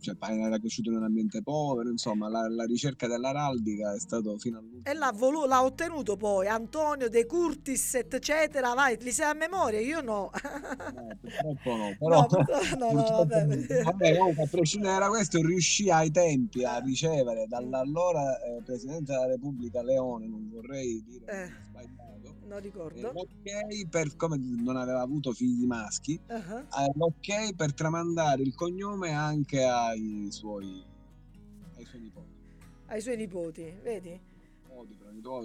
Cioè, era cresciuto in un ambiente povero, insomma, la, la ricerca dell'araldica è stato fino all'ultimo. e l'ha, volu- l'ha ottenuto poi Antonio De Curtis eccetera vai li sai a memoria io no [laughs] No, purtroppo no, però No, no, no, vabbè. comunque, a prescindere da questo, riuscì ai tempi a ricevere dall'allora eh, Presidente della Repubblica Leone, non vorrei dire Eh. sbagliato, non eh, ricordo l'ok per, come non aveva avuto figli maschi, eh, l'ok per tramandare il cognome anche ai suoi, ai suoi nipoti. ai suoi nipoti vedi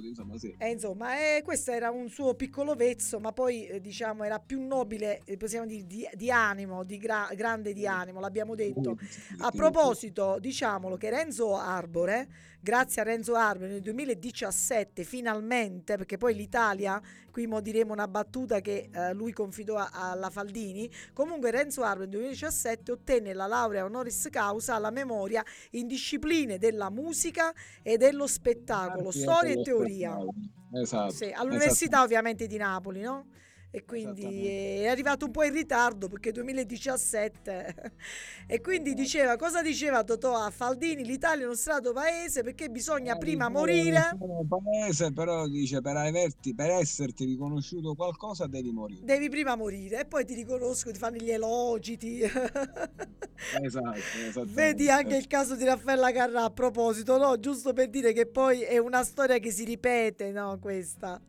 insomma sì. E insomma, eh, questo era un suo piccolo vezzo, ma poi eh, diciamo era più nobile, eh, possiamo dire, di, di animo, di gra- grande di animo, l'abbiamo detto. A proposito, diciamolo che Renzo Arbore, grazie a Renzo Arbore nel 2017 finalmente, perché poi l'Italia, qui mo diremo una battuta che eh, lui confidò a- alla Faldini, comunque Renzo Arbore nel 2017 ottenne la laurea honoris causa alla memoria in discipline della musica e dello spettacolo, Arti storia e teoria. Esatto. Sì, all'università esatto. ovviamente di Napoli, no? E quindi è arrivato un po' in ritardo perché 2017 [laughs] e quindi diceva cosa diceva Totò a Faldini? l'Italia è uno strato paese perché bisogna Eh, prima morire. paese, però dice per, averti, per esserti riconosciuto qualcosa devi morire. devi prima morire e poi ti riconosco ti fanno gli elogi ti... [laughs] Esatto, vedi anche il caso di Raffaella Carrà a proposito no? giusto per dire che poi è una storia che si ripete no questa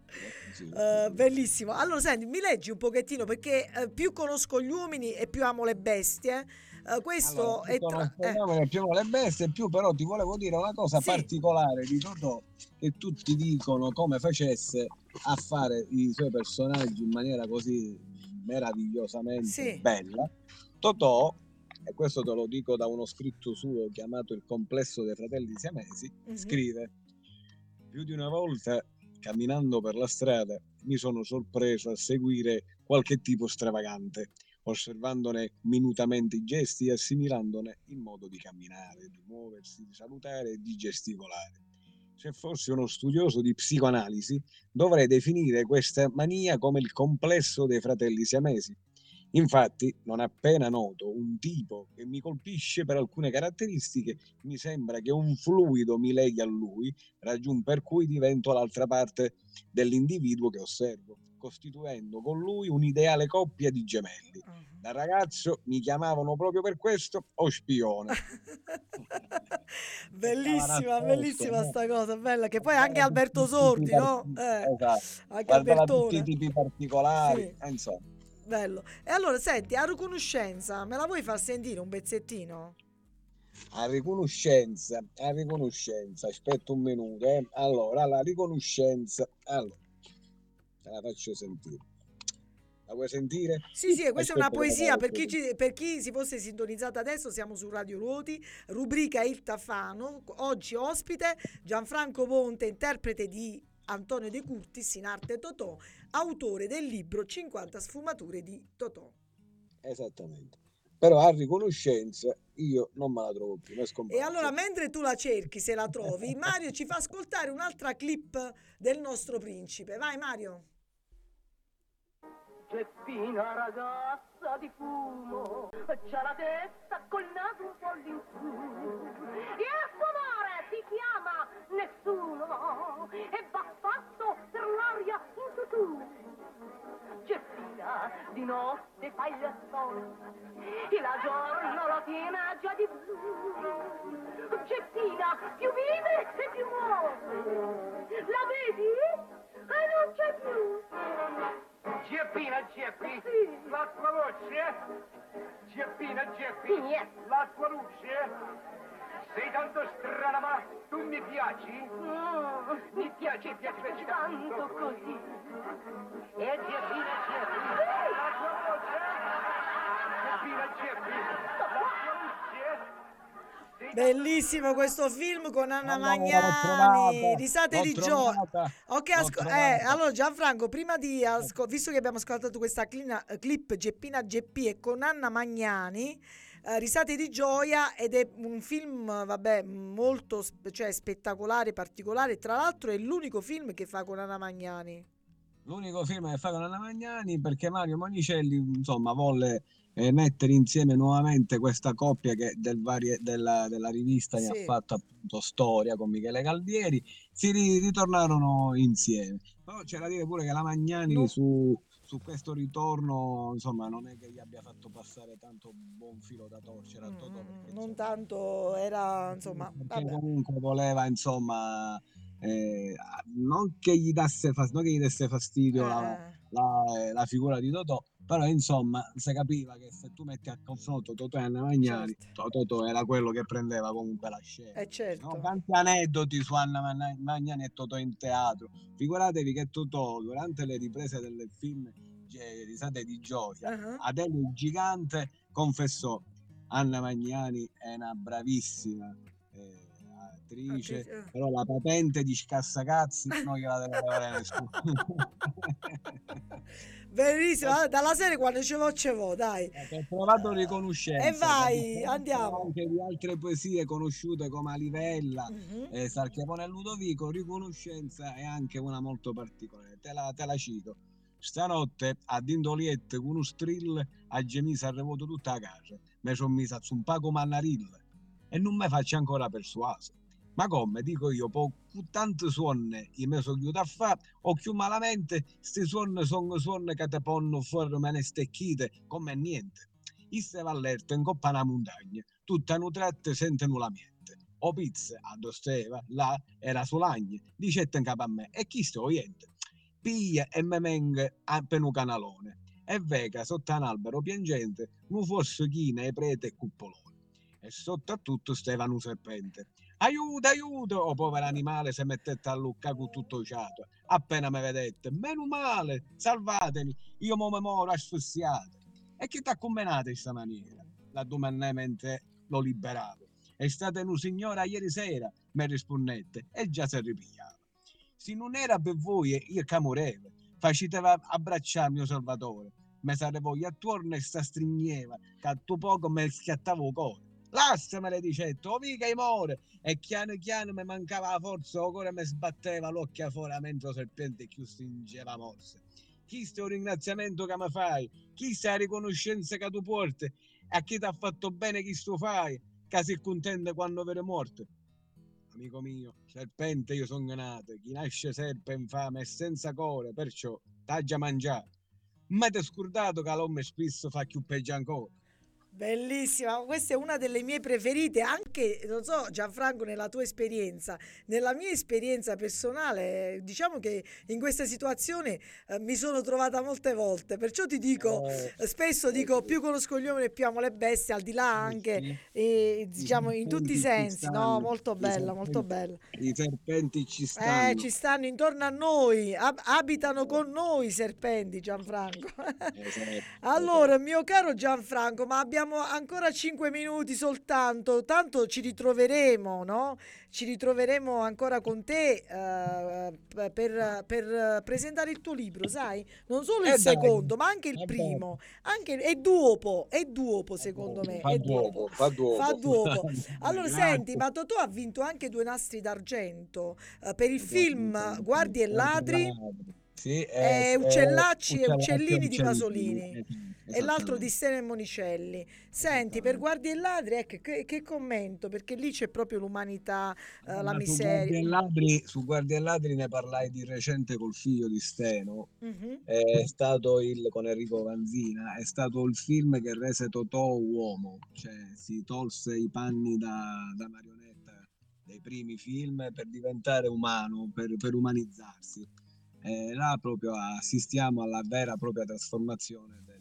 Eh, bellissimo. Allora, senti, mi leggi un pochettino perché eh, più conosco gli uomini e più amo le bestie. Eh, questo Allora, è più tra- eh, più le bestie, più però ti volevo dire una cosa Sì. particolare di Totò che tutti dicono come facesse a fare i suoi personaggi in maniera così meravigliosamente Sì. bella. Totò, e questo te lo dico da uno scritto suo chiamato Il complesso dei fratelli siamesi, Mhm. scrive più di una volta camminando per la strada mi sono sorpreso a seguire qualche tipo stravagante osservandone minutamente i gesti e assimilandone il modo di camminare, di muoversi, di salutare e di gesticolare. Se fossi uno studioso di psicoanalisi, dovrei definire questa mania come il complesso dei fratelli siamesi. Infatti, non appena noto un tipo che mi colpisce per alcune caratteristiche, mi sembra che un fluido mi leghi a lui, ragion per cui divento l'altra parte dell'individuo che osservo, costituendo con lui un'ideale coppia di gemelli. Da ragazzo mi chiamavano proprio per questo o spione. [laughs] bellissima, bellissima sta cosa, bella. Che poi anche tutti Alberto Sordi, no? Eh, Esatto. anche Guardava tutti Albertone. i tipi particolari, Sì. eh, insomma. Bello. E allora, senti, a riconoscenza, me la vuoi far sentire un pezzettino? A riconoscenza, a riconoscenza, aspetta un minuto, eh. Allora, la riconoscenza, allora, te la faccio sentire. La vuoi sentire? Sì, sì, questa è una Aspetta poesia. Per chi, ci- per chi si fosse sintonizzato adesso, siamo su Radio Ruoti, rubrica Il Tafano. Oggi ospite Gianfranco Ponte, interprete di Antonio De Curtis in arte Totò, autore del libro 50 sfumature di Totò. Esattamente. Però a riconoscenza io non me la trovo più, E allora, mentre tu la cerchi, se la trovi, [laughs] Mario ci fa ascoltare un'altra clip del nostro principe. Vai, Mario. Geppina ragazza di fumo, c'ha la testa col naso un po' all'insù. E a suo amore si chiama nessuno e va fatto per l'aria in tutù. Geppina di notte fa il sole e la giorno la tiene già di blu. Geppina più vive e più muore. La vedi? E non c'è più. Geppina, Geppi, Sì. la tua voce? Geppina, Geppi, Yes. la tua luce? Sei tanto strana, ma tu mi piaci? Mm, mi piace, mi piace tanto così. E Geppina, Geppina. La tua voce? Geppina, Geppi, la tua Bellissimo questo film con Anna l'ho Magnani, risate di gioia. Ok, asco- eh, allora Gianfranco, prima di asco- visto che abbiamo ascoltato questa clina- clip Geppina Geppi e con Anna Magnani, eh, Risate di gioia ed è un film, vabbè, molto sp- cioè, spettacolare, particolare, tra l'altro è l'unico film che fa con Anna Magnani. L'unico film che fa con Anna Magnani perché Mario Monicelli insomma volle eh, mettere insieme nuovamente questa coppia che del varie- della, della rivista ne Sì. ha fatto appunto storia con Michele Galdieri si ri- ritornarono insieme però c'è da dire pure che la Magnani No. su, su questo ritorno insomma non è che gli abbia fatto passare tanto buon filo da torcere a Mm, Totò mm, perché, non insomma, tanto era, insomma, comunque voleva insomma eh, non che gli dasse fas- non che gli desse fastidio la, Eh, la, la figura di Totò, però insomma si capiva che se tu metti a confronto Totò e Anna Magnani, Certo. Totò era quello che prendeva comunque la scena. eh, certo. Sono tanti aneddoti su Anna Magnani e Totò in teatro. Figuratevi che Totò, durante le riprese del film Risate di gioia, Ah, Adele il gigante confessò Anna Magnani è una bravissima eh, attrice, Attrice, eh. però la patente di scassacazzi non gliela deve avere nessuno. [laughs] [laughs] Bellissimo, allora, dalla serie quando ce l'ho ce l'ho, dai. Ho trovato riconoscenza. E vai, andiamo. Anche di altre poesie conosciute come Alivella, Mhm. eh, Sarchiapone e Ludovico, riconoscenza è anche una molto particolare. Te la, te la cito. Stanotte a Dindoliette con uno strill a gemisa arrivato tutta a casa. Mi sono messa su un paco mannarille e non mi faccio ancora persuaso. Ma come dico io, po' tante suonne io mi sono chiuso a fare, o più malamente, sti suonne sono suonne che te ponno fuori ne stecchite come niente. Isse va all'erta in coppa una montagna, tutta nutrette sentono la miente. O pizze a dosteva, là era solagne, dicette in capo a me, e chi sto oyente? Piglia e me menghe appena un canalone, e vega sotto un albero piangente, non fosse china e prete e cuppolone. E sotto a tutto steva un serpente. Aiuto, aiuto! O povero animale se mettette a lucca con tutto ciato. Appena mi vedette, meno male, salvatemi, io mo me moro asfissiato. E chi t'ha combinato in sta maniera? La domandai mentre lo liberavo. È stata una signora ieri sera, mi rispondette, e già si ripigliava. Se non era per voi, io che morevo. Faciteva abbracciare mio salvatore. Mi sarevo attorno e sta stringeva, che a tu poco mi schiattavo il cuore. Lasciamele dicetto, o mica i more. E chiano chiano mi mancava la forza, o ancora mi sbatteva l'occhio fuori mentre il serpente più stringeva morse. Chi sto un ringraziamento che mi fai? Chi sta la riconoscenza che tu porti? A chi ti ha fatto bene chi sto fai? Che si contenta quando vede morte? Amico mio, serpente io sono nato, chi nasce serpe infame e senza core, perciò t'ha già mangiato. Ma ti scordato che l'uomo spesso fa più peggio ancora. Bellissima, questa è una delle mie preferite, anche, non so Gianfranco, nella tua esperienza, nella mia esperienza personale, diciamo che in questa situazione eh, mi sono trovata molte volte, perciò ti dico, Eh, spesso dico più conosco gli uomini e più amo le bestie, al di là anche, sì. eh, diciamo, in tutti i sensi, no? Molto bella, molto bella. I serpenti ci stanno. Eh, ci stanno intorno a noi, ab- abitano con noi i serpenti, Gianfranco. Esatto, [laughs] Allora, mio caro Gianfranco, ma abbiamo abbiamo ancora 5 minuti soltanto, tanto ci ritroveremo, no? Ci ritroveremo ancora con te p- per, per presentare il tuo libro, sai? Non solo il Eh, dai. secondo, ma anche il Eh, dai. primo. Anche, è duopo, è duopo secondo me. Fa è duopo, fa duopo. Fa duopo. [laughs] Allora, senti, ma Totò ha vinto anche due nastri d'argento eh, per il film Guardi Guardie e Ladri Sì, e eh, Uccellacci e Uccellacci Uccellini di Uccellini, Pasolini e l'altro di esattamente. Stene e Monicelli. Senti, per Guardie e Ladri, ecco, che, che commento? Perché lì c'è proprio l'umanità, eh, la miseria. Ladri, su Guardie e Ladri ne parlai di recente col figlio di Steno. Mhm. È stato il con Enrico Vanzina, è stato il film che rese Totò uomo, cioè si tolse i panni da, da marionetta dei primi film per diventare umano, per, per umanizzarsi. E là proprio assistiamo alla vera e propria trasformazione Totò.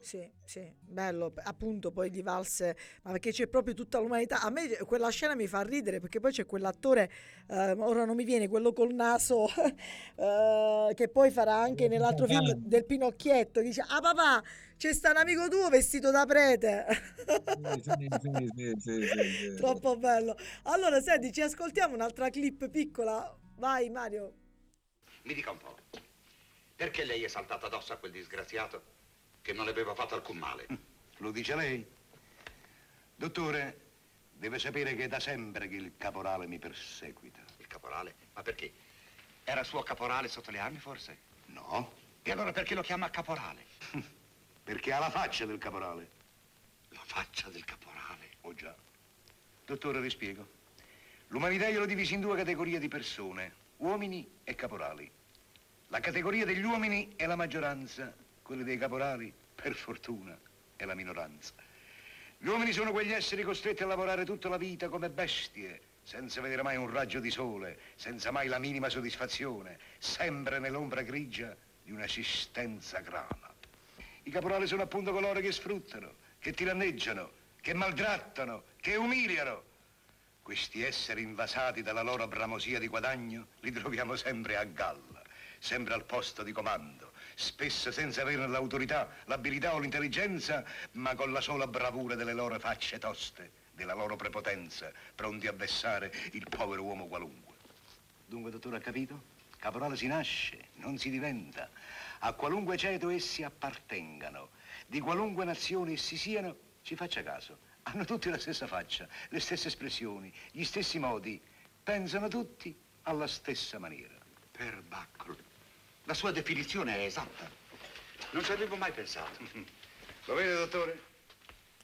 Sì, sì, bello, appunto poi di valse, ma perché c'è proprio tutta l'umanità. A me quella scena mi fa ridere perché poi c'è quell'attore, eh, ora non mi viene, quello col naso, [laughs] eh, che poi farà anche nell'altro film del Pinocchietto, dice, ah papà, c'è sta un amico tuo vestito da prete. Sì, sì, sì, sì, sì, sì, sì. [laughs] Troppo bello. Allora, senti, ci ascoltiamo un'altra clip piccola. Vai Mario. Mi dica un po', perché lei è saltata addosso a quel disgraziato che non le aveva fatto alcun male? Lo dice lei? Dottore, deve sapere che è da sempre che il caporale mi perseguita. Il caporale? Ma perché? Era suo caporale sotto le armi, forse? No, E allora perché lo chiama caporale? [laughs] perché ha la faccia del caporale. La faccia del caporale. Oh già. Dottore, vi spiego. L'umanità io l'ho divisa in due categorie di persone, uomini e caporali. La categoria degli uomini è la maggioranza, quella dei caporali, per fortuna, è la minoranza. Gli uomini sono quegli esseri costretti a lavorare tutta la vita come bestie, senza vedere mai un raggio di sole, senza mai la minima soddisfazione, sempre nell'ombra grigia di un'esistenza grana. I caporali sono appunto coloro che sfruttano, che tiranneggiano, che maltrattano, che umiliano. Questi esseri invasati dalla loro bramosia di guadagno li troviamo sempre a galla, sempre al posto di comando, spesso senza avere l'autorità, l'abilità o l'intelligenza, ma con la sola bravura delle loro facce toste, della loro prepotenza, pronti a vessare il povero uomo qualunque. Dunque, dottore, ha capito? Caporale si nasce, non si diventa. A qualunque ceto essi appartengano, di qualunque nazione essi siano, ci faccia caso, hanno tutti la stessa faccia, le stesse espressioni, gli stessi modi, pensano tutti alla stessa maniera. Per Baccolo. La sua definizione è esatta. Non ci avevo mai pensato. Lo vede, dottore?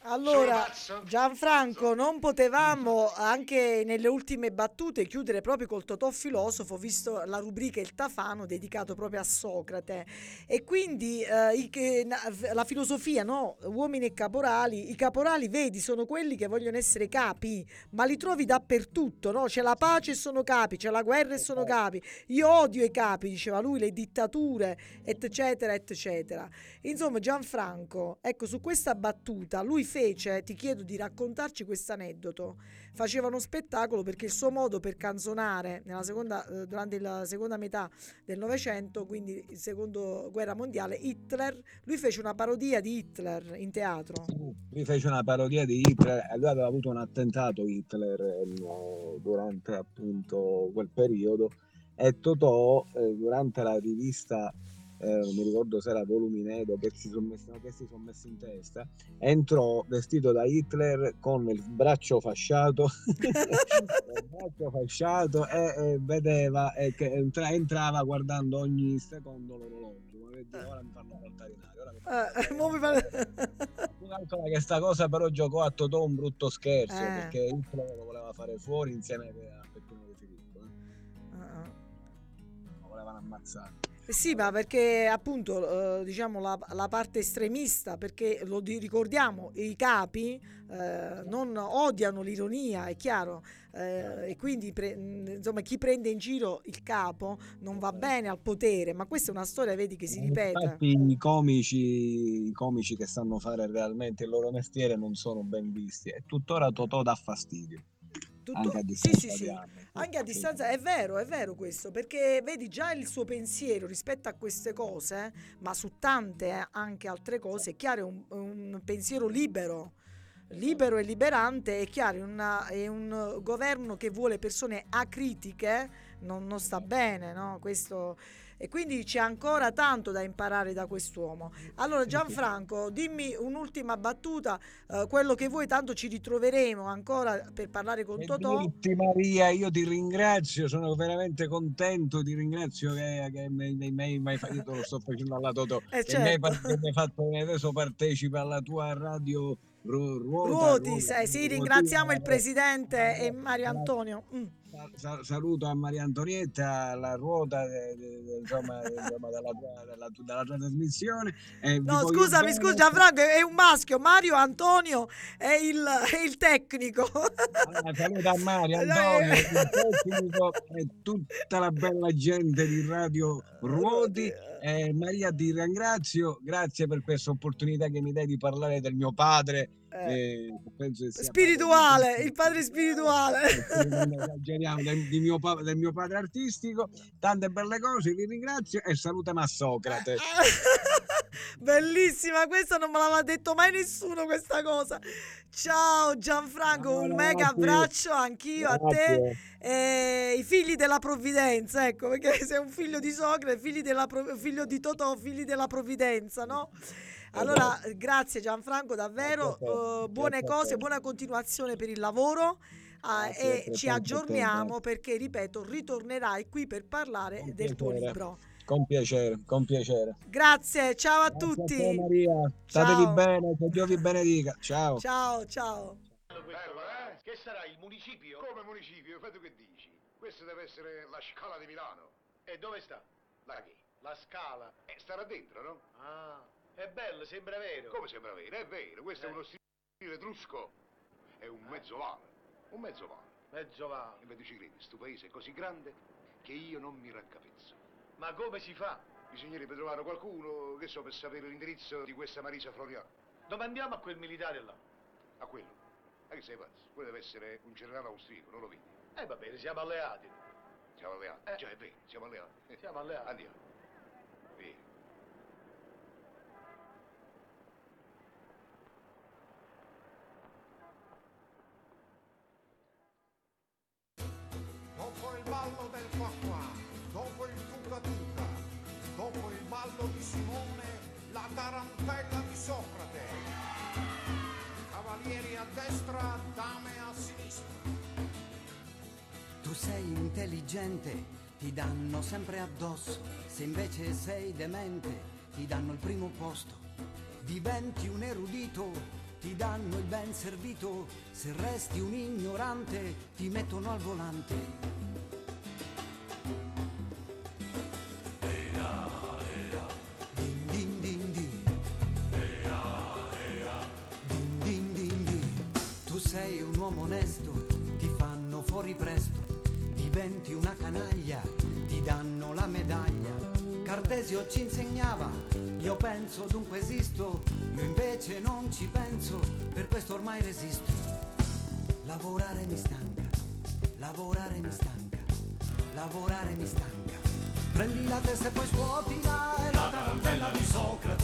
Allora? Gianfranco, non potevamo anche nelle ultime battute chiudere proprio col Totò filosofo, visto la rubrica Il Tafano dedicato proprio a Socrate. E quindi eh, la filosofia, no? Uomini e caporali. I caporali, vedi, sono quelli che vogliono essere capi, ma li trovi dappertutto, no? C'è la pace e sono capi, c'è la guerra e sono capi. Io odio i capi, diceva lui, le dittature, eccetera, eccetera. Insomma, Gianfranco, ecco, su questa battuta lui fece, ti chiedo di raccontarci questo aneddoto. Faceva uno spettacolo perché il suo modo per canzonare seconda, eh, durante la seconda metà del Novecento, quindi il secondo guerra mondiale, Hitler, lui fece una parodia di Hitler in teatro. Lui fece una parodia di Hitler, lui aveva avuto un attentato Hitler eh, durante appunto quel periodo e Totò eh, durante la rivista eh, non mi ricordo se era Voluminedo che si sono messi, che si son messi in testa entrò vestito da Hitler con il braccio fasciato [laughs] il braccio fasciato e, e vedeva e che entra- entrava guardando ogni secondo l'orologio ora mi fanno saltare in aria ora mi fanno Eh, calcola che sta cosa però giocò a Totò un brutto scherzo Eh. perché Hitler lo voleva fare fuori insieme a Peppino De Filippo eh. Ah, ah. lo volevano ammazzare Sì, ma perché appunto eh, diciamo la, la parte estremista, perché lo di- ricordiamo, i capi eh, non odiano l'ironia, è chiaro, eh, e quindi pre- insomma chi prende in giro il capo non va bene al potere, ma questa è una storia, vedi, che si ripete. infatti i comici i comici che sanno fare realmente il loro mestiere non sono ben visti e tuttora Totò dà fastidio Tutto- anche a sì, distanza sì, sì. anni. Anche a distanza, è vero, è vero questo, perché vedi già il suo pensiero rispetto a queste cose, ma su tante eh, anche altre cose, è chiaro, è un, un pensiero libero, libero e liberante, è chiaro, è, una- è un governo che vuole persone acritiche, non, non sta bene, no? Questo... E quindi c'è ancora tanto da imparare da quest'uomo. Allora Gianfranco, dimmi un'ultima battuta, eh, quello che vuoi, tanto ci ritroveremo ancora per parlare con E Totò. dirti, Maria, io ti ringrazio, sono veramente contento, ti ringrazio che, che mi, mi- mi- hai fatto, lo sto facendo alla Totò, Eh, che mi hai, certo. mi hai fatto, adesso partecipa alla tua radio Ru- Ruota. Ruoti, Ruota, eh, sì, Ruotina, ringraziamo il presidente e Mario Antonio. Mm. Sa- saluto a Maria Antonietta, la ruota insomma, [laughs] insomma, della, tua, della, della tua trasmissione. e vi No, scusami, bene. scusa Gianfranco, è un maschio, Mario Antonio è il, è il tecnico. Ah, saluto a Mario. [laughs] Antonio, il tecnico e tutta la bella gente di Radio Ruoti. Eh, Maria, ti ringrazio, grazie per questa opportunità che mi dai di parlare del mio padre. Eh, eh, spirituale, il padre spirituale. non esageriamo, del, di mio, del mio padre artistico, tante belle cose, vi ringrazio e salutami a Socrate. [laughs] Bellissima, questa non me l'aveva detto mai nessuno questa cosa. Ciao Gianfranco, No, un no, mega sì. abbraccio anch'io a te. Grazie. e i figli della provvidenza, ecco, perché [laughs] sei un figlio di Socrate, figli della figlio di Totò, figli della provvidenza, no? Allora, grazie Gianfranco, davvero, Grazie a te. eh, buone a cose, buona continuazione per il lavoro. Grazie, e ci a aggiorniamo perché, ripeto, ritornerai qui per parlare Con del tuo piacere. libro. Con piacere, con piacere. Grazie, ciao a Grazie a tutti. te, Maria, Ciao. statevi bene, che Dio vi benedica. Ciao. Ciao, ciao. Bello, eh? Che sarà il municipio? Come municipio? Fai tu che dici? Questo deve essere la scala di Milano. E dove sta? La che? La scala. Eh, starà dentro, no? Ah, è bello, sembra vero. Come sembra vero? È vero, questo è Eh. uno stile etrusco. È un mezzo vale. Un mezzo vale. Mezzo va. Invece ci credi, sto paese è così grande che io non mi raccapezzo. Ma come si fa? Bisognerebbe trovare qualcuno, che so, per sapere l'indirizzo di questa Marisa Floriano. Domandiamo a quel militare là. A quello. Ma che sei pazzo? Quello deve essere un generale austriaco, non lo vedi? Eh va bene, siamo alleati. Siamo alleati. Eh. Già, è vero, siamo alleati. Siamo alleati. Andiamo. Ballo del qua qua, dopo il tuca tuca, dopo il ballo di Simone, la tarantella di Socrate. Cavalieri a destra, dame a sinistra. Tu sei intelligente, ti danno sempre addosso. Se invece sei demente, ti danno il primo posto. Diventi un erudito, ti danno il ben servito. Se resti un ignorante, ti mettono al volante. Cartesio ci insegnava, io penso dunque esisto, io invece non ci penso, per questo ormai resisto. Lavorare mi stanca, lavorare mi stanca, lavorare mi stanca. Prendi la testa e poi scuotila, è la tarantella di Socrate.